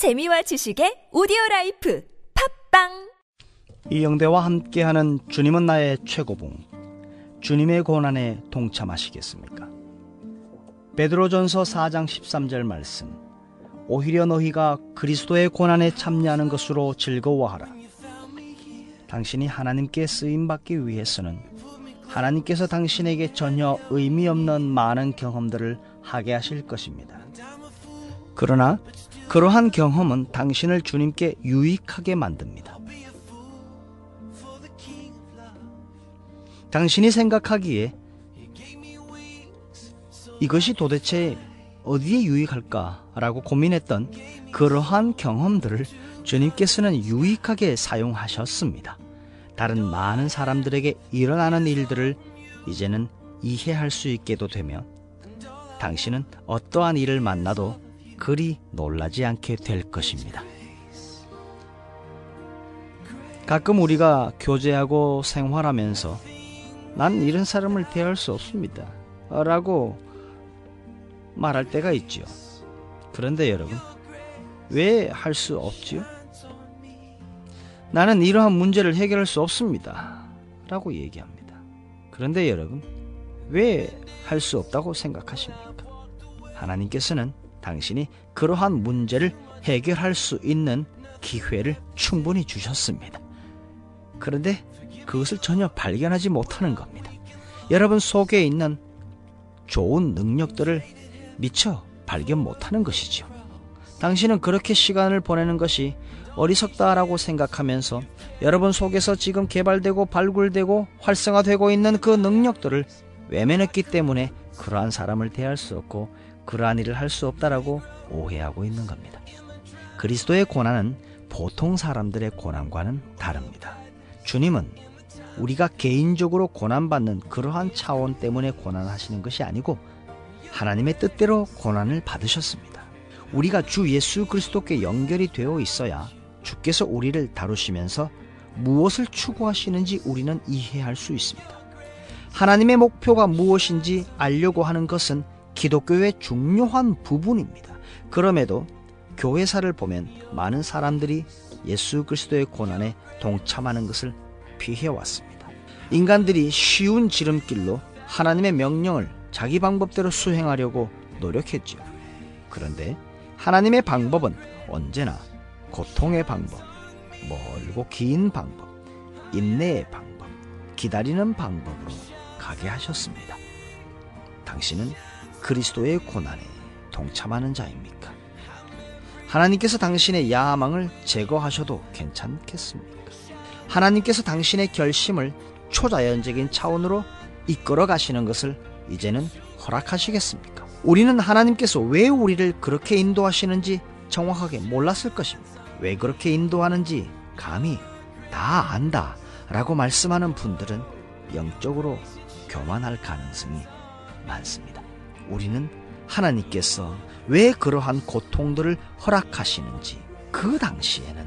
재미와 지식의 오디오 라이프 팟빵 이영대와 함께하는 주님은 나의 최고봉 주님의 고난에 동참하시겠습니까? 베드로전서 4장 13절 말씀 오히려 너희가 그리스도의 고난에 참여하는 것으로 즐거워하라 당신이 하나님께 쓰임 받기 위해서는 하나님께서 당신에게 전혀 의미 없는 많은 경험들을 하게 하실 것입니다. 그러나 그러한 경험은 당신을 주님께 유익하게 만듭니다. 당신이 생각하기에 이것이 도대체 어디에 유익할까라고 고민했던 그러한 경험들을 주님께서는 유익하게 사용하셨습니다. 다른 많은 사람들에게 일어나는 일들을 이제는 이해할 수 있게도 되며 당신은 어떠한 일을 만나도 그리 놀라지 않게 될 것입니다. 가끔 우리가 교제하고 생활하면서 난 이런 사람을 대할 수 없습니다. 라고 말할 때가 있지요. 그런데 여러분, 왜 할 수 없지요? 나는 이러한 문제를 해결할 수 없습니다. 라고 얘기합니다. 그런데 여러분, 왜 할 수 없다고 생각하십니까? 하나님께서는 당신이 그러한 문제를 해결할 수 있는 기회를 충분히 주셨습니다. 그런데 그것을 전혀 발견하지 못하는 겁니다. 여러분 속에 있는 좋은 능력들을 미처 발견 못하는 것이죠. 당신은 그렇게 시간을 보내는 것이 어리석다라고 생각하면서 여러분 속에서 지금 개발되고 발굴되고 활성화되고 있는 그 능력들을 외면했기 때문에 그러한 사람을 대할 수 없고 그러한 일을 할 수 없다라고 오해하고 있는 겁니다. 그리스도의 고난은 보통 사람들의 고난과는 다릅니다. 주님은 우리가 개인적으로 고난받는 그러한 차원 때문에 고난하시는 것이 아니고 하나님의 뜻대로 고난을 받으셨습니다. 우리가 주 예수 그리스도께 연결이 되어 있어야 주께서 우리를 다루시면서 무엇을 추구하시는지 우리는 이해할 수 있습니다. 하나님의 목표가 무엇인지 알려고 하는 것은 기독교의 중요한 부분입니다. 그럼에도 교회사를 보면 많은 사람들이 예수 그리스도의 고난에 동참하는 것을 피해왔습니다. 인간들이 쉬운 지름길로 하나님의 명령을 자기 방법대로 수행하려고 노력했지요. 그런데 하나님의 방법은 언제나 고통의 방법, 멀고 긴 방법, 인내의 방법, 기다리는 방법으로 가게 하셨습니다. 당신은 그리스도의 고난에 동참하는 자입니까? 하나님께서 당신의 야망을 제거하셔도 괜찮겠습니까? 하나님께서 당신의 결심을 초자연적인 차원으로 이끌어 가시는 것을 이제는 허락하시겠습니까? 우리는 하나님께서 왜 우리를 그렇게 인도하시는지 정확하게 몰랐을 것입니다. 왜 그렇게 인도하는지 감히 다 안다 라고 말씀하는 분들은 영적으로 교만할 가능성이 많습니다. 우리는 하나님께서 왜 그러한 고통들을 허락하시는지 그 당시에는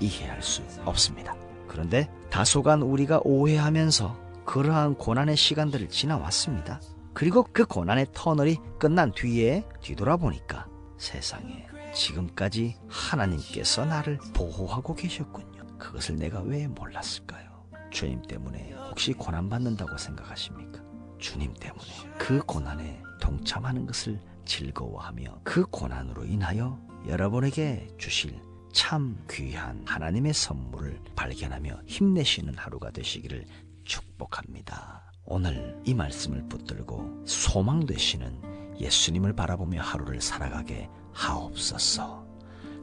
이해할 수 없습니다. 그런데 다소간 우리가 오해하면서 그러한 고난의 시간들을 지나왔습니다. 그리고 그 고난의 터널이 끝난 뒤에 뒤돌아보니까 세상에 지금까지 하나님께서 나를 보호하고 계셨군요. 그것을 내가 왜 몰랐을까요? 주님 때문에 혹시 고난받는다고 생각하십니까? 주님 때문에 그 고난에 동참하는 것을 즐거워하며 그 고난으로 인하여 여러분에게 주실 참 귀한 하나님의 선물을 발견하며 힘내시는 하루가 되시기를 축복합니다. 오늘 이 말씀을 붙들고 소망 되시는 예수님을 바라보며 하루를 살아가게 하옵소서.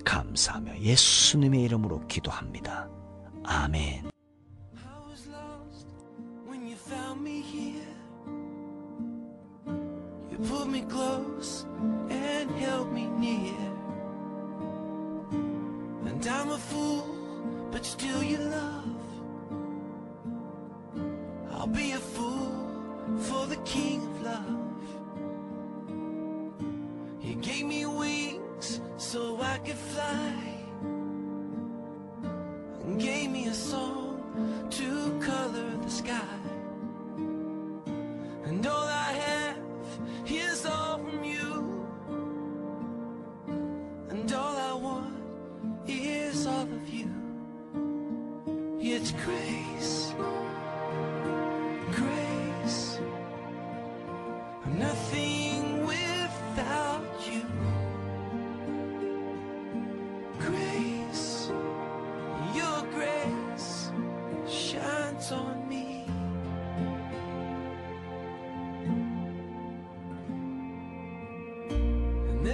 감사하며 예수님의 이름으로 기도합니다. 아멘. Pull me close and help me near. And I'm a fool, but still you love. I'll be a fool for the King of Love. He gave me wings so I could fly.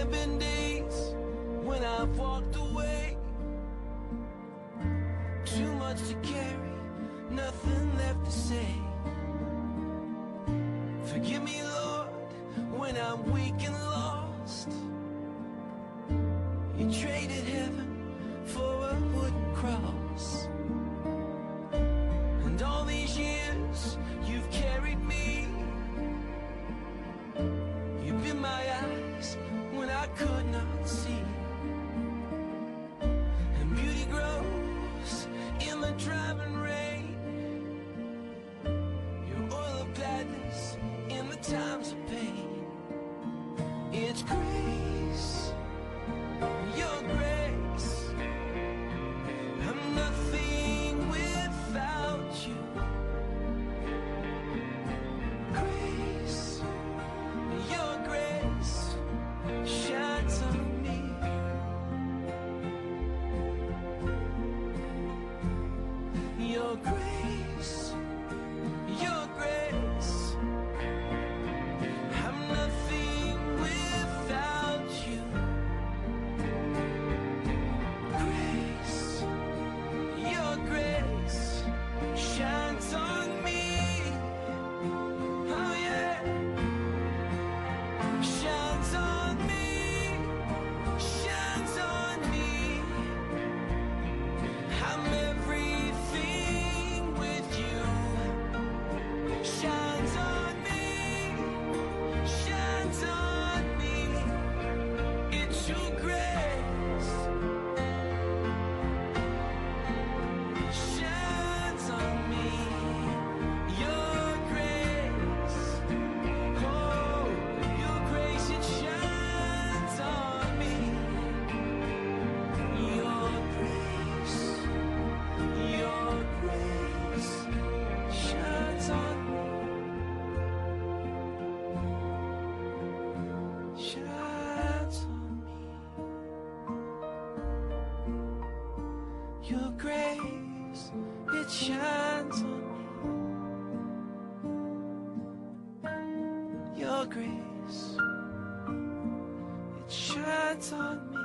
there been days when I've walked away. Too much to carry, nothing left to say. Forgive me, Lord, when I'm weak grace, it shines on me.